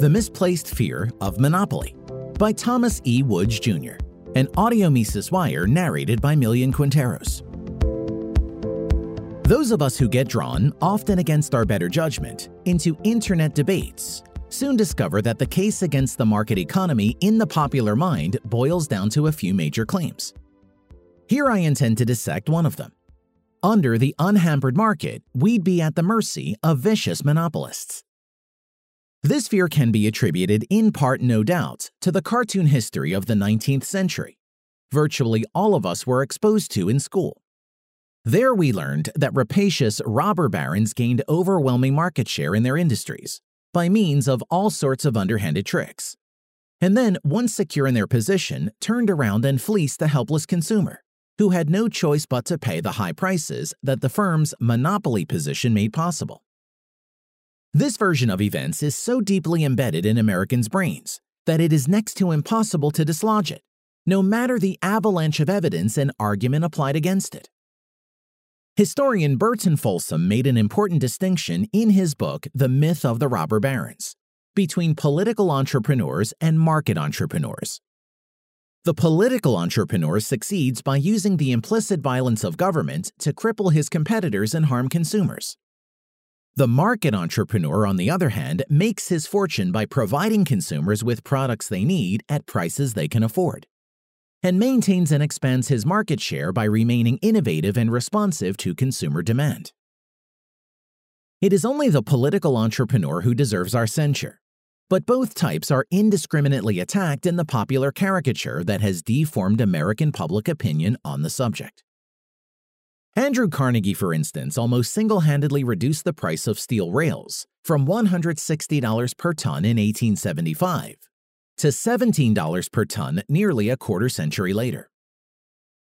The Misplaced Fear of Monopoly by Thomas E. Woods Jr., an audio Mises Wire narrated by Millian Quinteros. Those of us who get drawn, often against our better judgment, into internet debates soon discover that the case against the market economy in the popular mind boils down to a few major claims. Here I intend to dissect one of them. Under the unhampered market, we'd be at the mercy of vicious monopolists. This fear can be attributed in part, no doubt, to the cartoon history of the 19th century. Virtually all of us were exposed to in school. There we learned that rapacious robber barons gained overwhelming market share in their industries by means of all sorts of underhanded tricks. And then, once secure in their position, turned around and fleeced the helpless consumer, who had no choice but to pay the high prices that the firm's monopoly position made possible. This version of events is so deeply embedded in Americans' brains that it is next to impossible to dislodge it, no matter the avalanche of evidence and argument applied against it. Historian Burton Folsom made an important distinction in his book, The Myth of the Robber Barons, between political entrepreneurs and market entrepreneurs. The political entrepreneur succeeds by using the implicit violence of government to cripple his competitors and harm consumers. The market entrepreneur, on the other hand, makes his fortune by providing consumers with products they need at prices they can afford, and maintains and expands his market share by remaining innovative and responsive to consumer demand. It is only the political entrepreneur who deserves our censure, but both types are indiscriminately attacked in the popular caricature that has deformed American public opinion on the subject. Andrew Carnegie, for instance, almost single handedly reduced the price of steel rails from $160 per ton in 1875 to $17 per ton nearly a quarter century later.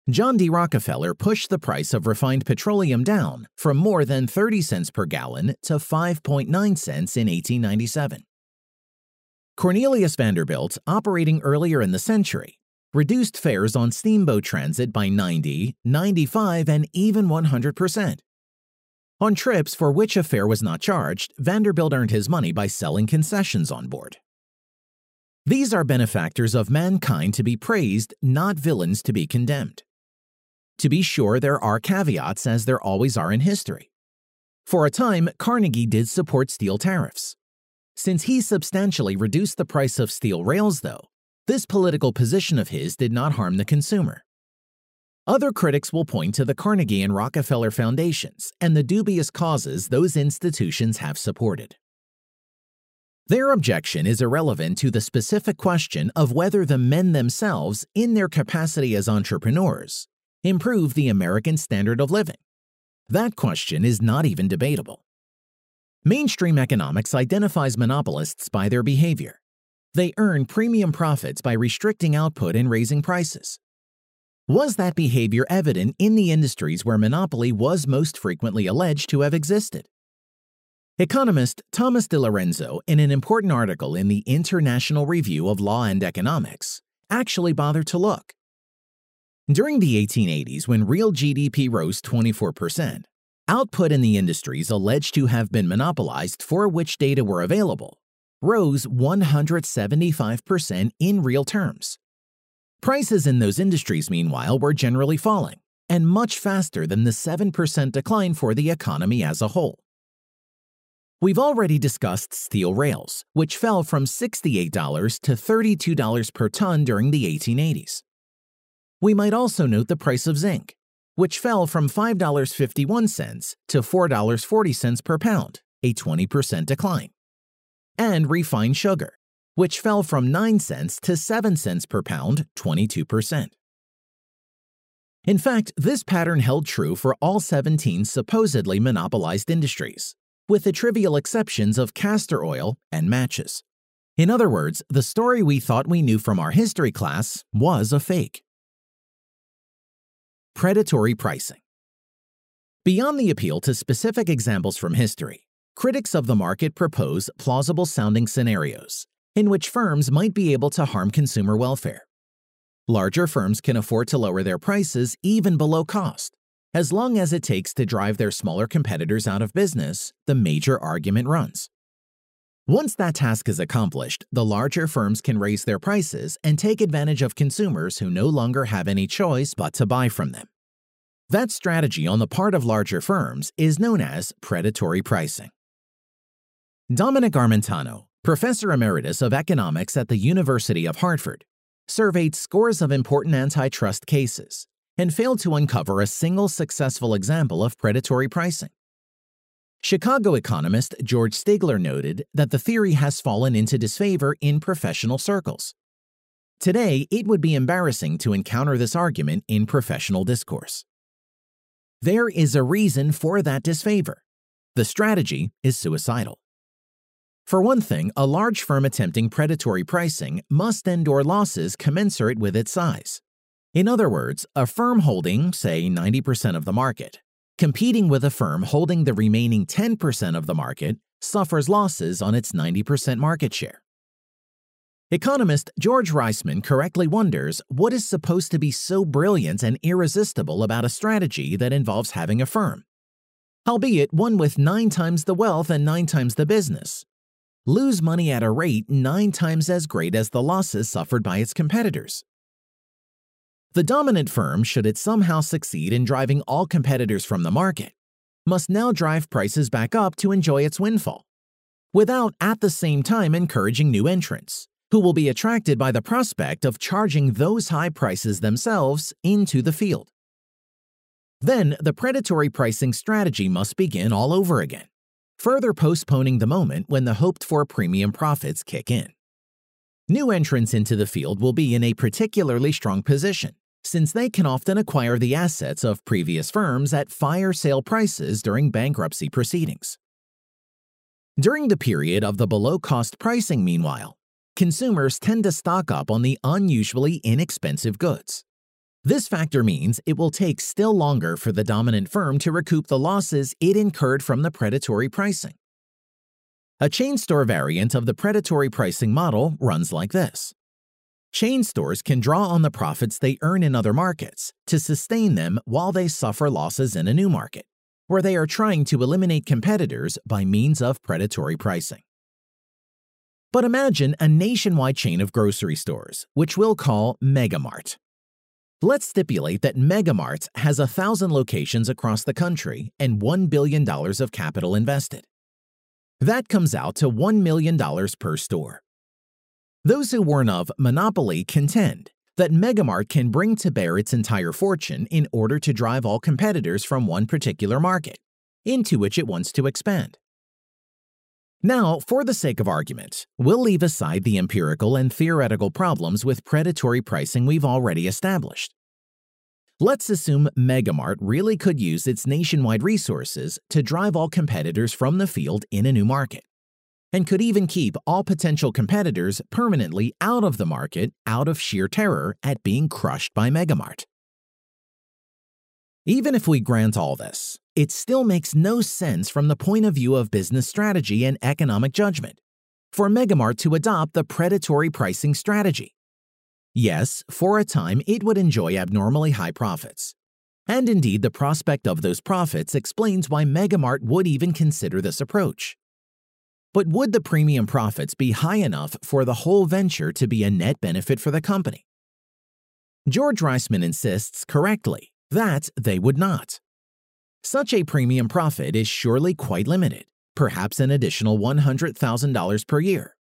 John D. Rockefeller pushed the price of refined petroleum down from more than 30 cents per gallon to 5.9 cents in 1897. Cornelius Vanderbilt, operating earlier in the century, reduced fares on steamboat transit by 90, 95, and even 100%. On trips for which a fare was not charged, Vanderbilt earned his money by selling concessions on board. These are benefactors of mankind to be praised, not villains to be condemned. To be sure, there are caveats, as there always are in history. For a time, Carnegie did support steel tariffs. Since he substantially reduced the price of steel rails, though, this political position of his did not harm the consumer. Other critics will point to the Carnegie and Rockefeller foundations and the dubious causes those institutions have supported. Their objection is irrelevant to the specific question of whether the men themselves, in their capacity as entrepreneurs, improve the American standard of living. That question is not even debatable. Mainstream economics identifies monopolists by their behavior, they earn premium profits by restricting output and raising prices. Was that behavior evident in the industries where monopoly was most frequently alleged to have existed? Economist Thomas DiLorenzo, in an important article in the International Review of Law and Economics, actually bothered to look. During the 1880s, when real GDP rose 24%, output in the industries alleged to have been monopolized for which data were available rose 175% in real terms. Prices in those industries, meanwhile, were generally falling, and much faster than the 7% decline for the economy as a whole. We've already discussed steel rails, which fell from $68 to $32 per ton during the 1880s. We might also note the price of zinc, which fell from $5.51 to $4.40 per pound, a 20% decline and refined sugar, which fell from 9 cents to 7 cents per pound, 22%. In fact, this pattern held true for all 17 supposedly monopolized industries, with the trivial exceptions of castor oil and matches. In other words, the story we thought we knew from our history class was a fake. Predatory pricing. Beyond the appeal to specific examples from history, Critics of the market propose plausible sounding scenarios in which firms might be able to harm consumer welfare. Larger firms can afford to lower their prices even below cost, as long as it takes to drive their smaller competitors out of business, the major argument runs. Once that task is accomplished, the larger firms can raise their prices and take advantage of consumers who no longer have any choice but to buy from them. That strategy on the part of larger firms is known as predatory pricing. Dominick Armentano, professor emeritus of economics at the University of Hartford, surveyed scores of important antitrust cases and failed to uncover a single successful example of predatory pricing. Chicago economist George Stigler noted that the theory has fallen into disfavor in professional circles. Today, it would be embarrassing to encounter this argument in professional discourse. There is a reason for that disfavor. The strategy is suicidal. For one thing, a large firm attempting predatory pricing must endure losses commensurate with its size. In other words, a firm holding, say, 90% of the market, competing with a firm holding the remaining 10% of the market, suffers losses on its 90% market share. Economist George Reisman correctly wonders what is supposed to be so brilliant and irresistible about a strategy that involves having a firm, albeit one with nine times the wealth and nine times the business, lose money at a rate nine times as great as the losses suffered by its competitors. The dominant firm, should it somehow succeed in driving all competitors from the market, must now drive prices back up to enjoy its windfall, without at the same time encouraging new entrants who will be attracted by the prospect of charging those high prices themselves into the field. Then the predatory pricing strategy must begin all over again, further postponing the moment when the hoped for premium profits kick in. New entrants into the field will be in a particularly strong position, since they can often acquire the assets of previous firms at fire sale prices during bankruptcy proceedings. During the period of the below cost pricing, meanwhile, consumers tend to stock up on the unusually inexpensive goods. This factor means it will take still longer for the dominant firm to recoup the losses it incurred from the predatory pricing. A chain store variant of the predatory pricing model runs like this. Chain stores can draw on the profits they earn in other markets to sustain them while they suffer losses in a new market, where they are trying to eliminate competitors by means of predatory pricing. But imagine a nationwide chain of grocery stores, which we'll call Megamart. Let's stipulate that Megamart has a thousand locations across the country and $1 billion of capital invested. That comes out to $1 million per store. Those who warn of monopoly contend that Megamart can bring to bear its entire fortune in order to drive all competitors from one particular market, into which it wants to expand. Now, for the sake of argument, we'll leave aside the empirical and theoretical problems with predatory pricing we've already established. Let's assume Megamart really could use its nationwide resources to drive all competitors from the field in a new market, and could even keep all potential competitors permanently out of the market out of sheer terror at being crushed by Megamart. Even if we grant all this, it still makes no sense from the point of view of business strategy and economic judgment for Megamart to adopt the predatory pricing strategy. Yes, for a time it would enjoy abnormally high profits. And indeed, the prospect of those profits explains why Megamart would even consider this approach. But would the premium profits be high enough for the whole venture to be a net benefit for the company? George Reisman insists correctly that they would not. Such a premium profit is surely quite limited, perhaps an additional $100,000 per year,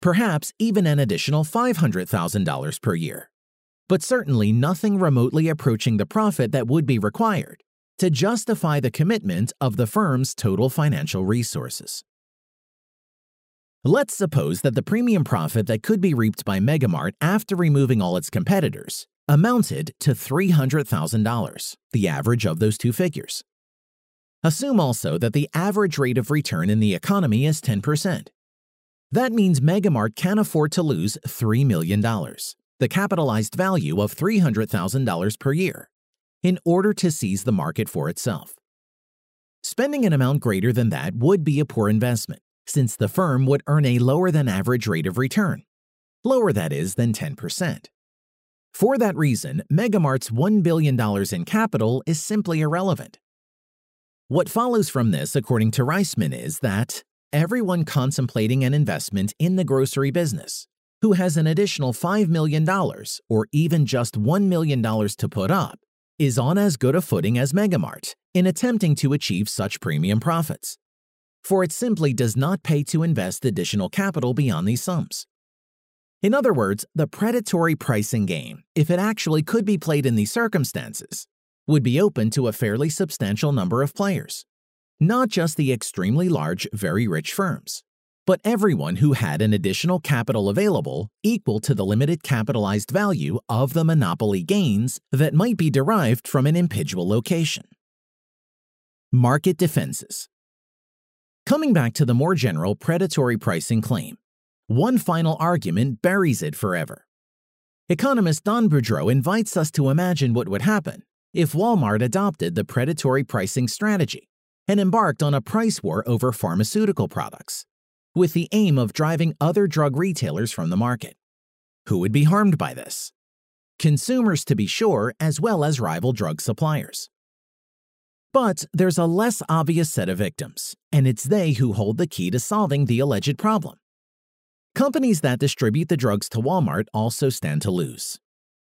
perhaps even an additional $500,000 per year, but certainly nothing remotely approaching the profit that would be required to justify the commitment of the firm's total financial resources. Let's suppose that the premium profit that could be reaped by Megamart after removing all its competitors amounted to $300,000, the average of those two figures. Assume also that the average rate of return in the economy is 10%. That means Megamart can afford to lose $3 million, the capitalized value of $300,000 per year, in order to seize the market for itself. Spending an amount greater than that would be a poor investment, since the firm would earn a lower than average rate of return, lower that is than 10%. For that reason, Megamart's $1 billion in capital is simply irrelevant. What follows from this, according to Reisman, is that everyone contemplating an investment in the grocery business who has an additional $5 million or even just $1 million to put up is on as good a footing as Megamart in attempting to achieve such premium profits. For it simply does not pay to invest additional capital beyond these sums. In other words, the predatory pricing game, if it actually could be played in these circumstances, would be open to a fairly substantial number of players, not just the extremely large, very rich firms, but everyone who had an additional capital available equal to the limited capitalized value of the monopoly gains that might be derived from an impingable location. Market defenses. Coming back to the more general predatory pricing claim, one final argument buries it forever. Economist Don Boudreaux invites us to imagine what would happen if Walmart adopted the predatory pricing strategy and embarked on a price war over pharmaceutical products, with the aim of driving other drug retailers from the market. Who would be harmed by this? Consumers, to be sure, as well as rival drug suppliers. But there's a less obvious set of victims, and it's they who hold the key to solving the alleged problem. Companies that distribute the drugs to Walmart also stand to lose.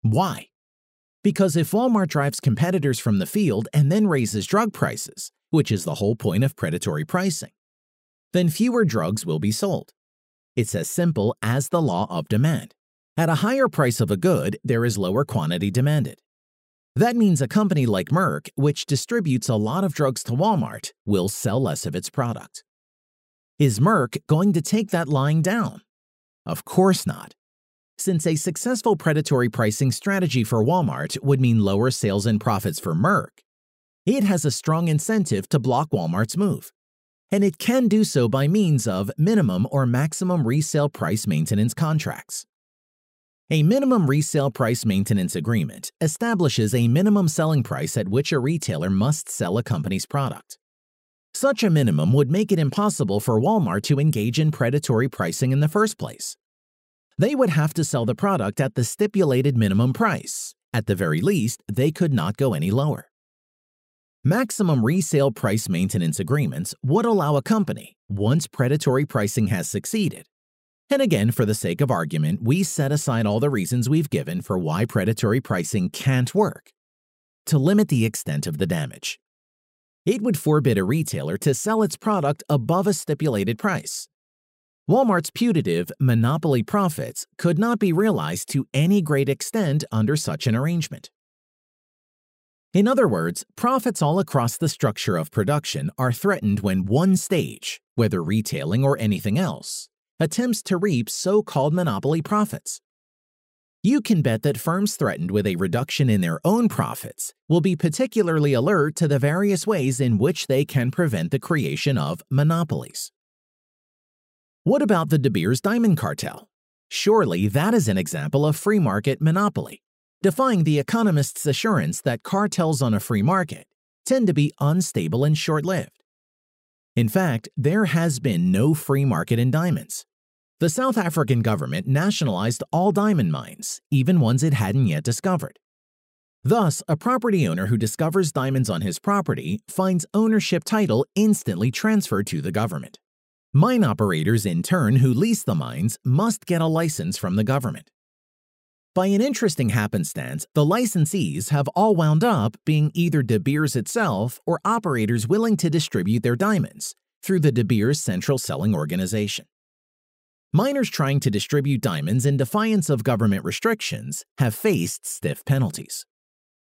Why? Because if Walmart drives competitors from the field and then raises drug prices, which is the whole point of predatory pricing, then fewer drugs will be sold. It's as simple as the law of demand. At a higher price of a good, there is lower quantity demanded. That means a company like Merck, which distributes a lot of drugs to Walmart, will sell less of its product. Is Merck going to take that lying down? Of course not. Since a successful predatory pricing strategy for Walmart would mean lower sales and profits for Merck, it has a strong incentive to block Walmart's move. And it can do so by means of minimum or maximum resale price maintenance contracts. A minimum resale price maintenance agreement establishes a minimum selling price at which a retailer must sell a company's product. Such a minimum would make it impossible for Walmart to engage in predatory pricing in the first place. They would have to sell the product at the stipulated minimum price. At the very least, they could not go any lower. Maximum resale price maintenance agreements would allow a company, once predatory pricing has succeeded, and again, for the sake of argument, we set aside all the reasons we've given for why predatory pricing can't work, to limit the extent of the damage. It would forbid a retailer to sell its product above a stipulated price. Walmart's putative monopoly profits could not be realized to any great extent under such an arrangement. In other words, profits all across the structure of production are threatened when one stage, whether retailing or anything else, attempts to reap so called monopoly profits. You can bet that firms threatened with a reduction in their own profits will be particularly alert to the various ways in which they can prevent the creation of monopolies. What about the De Beers Diamond Cartel? Surely that is an example of free market monopoly, defying the economist's assurance that cartels on a free market tend to be unstable and short lived. In fact, there has been no free market in diamonds. The South African government nationalized all diamond mines, even ones it hadn't yet discovered. Thus, a property owner who discovers diamonds on his property finds ownership title instantly transferred to the government. Mine operators, in turn, who lease the mines must get a license from the government. By an interesting happenstance, the licensees have all wound up being either De Beers itself or operators willing to distribute their diamonds through the De Beers Central Selling Organization. Miners trying to distribute diamonds in defiance of government restrictions have faced stiff penalties.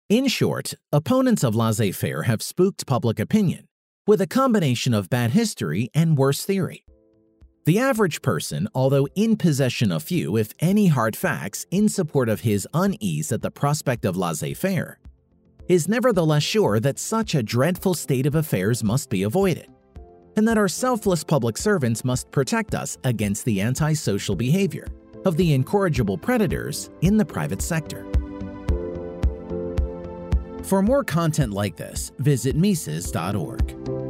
In short, opponents of laissez faire have spooked public opinion with a combination of bad history and worse theory. The average person, although in possession of few, if any, hard facts in support of his unease at the prospect of laissez faire, is nevertheless sure that such a dreadful state of affairs must be avoided and that our selfless public servants must protect us against the antisocial behavior of the incorrigible predators in the private sector. For more content like this, visit Mises.org.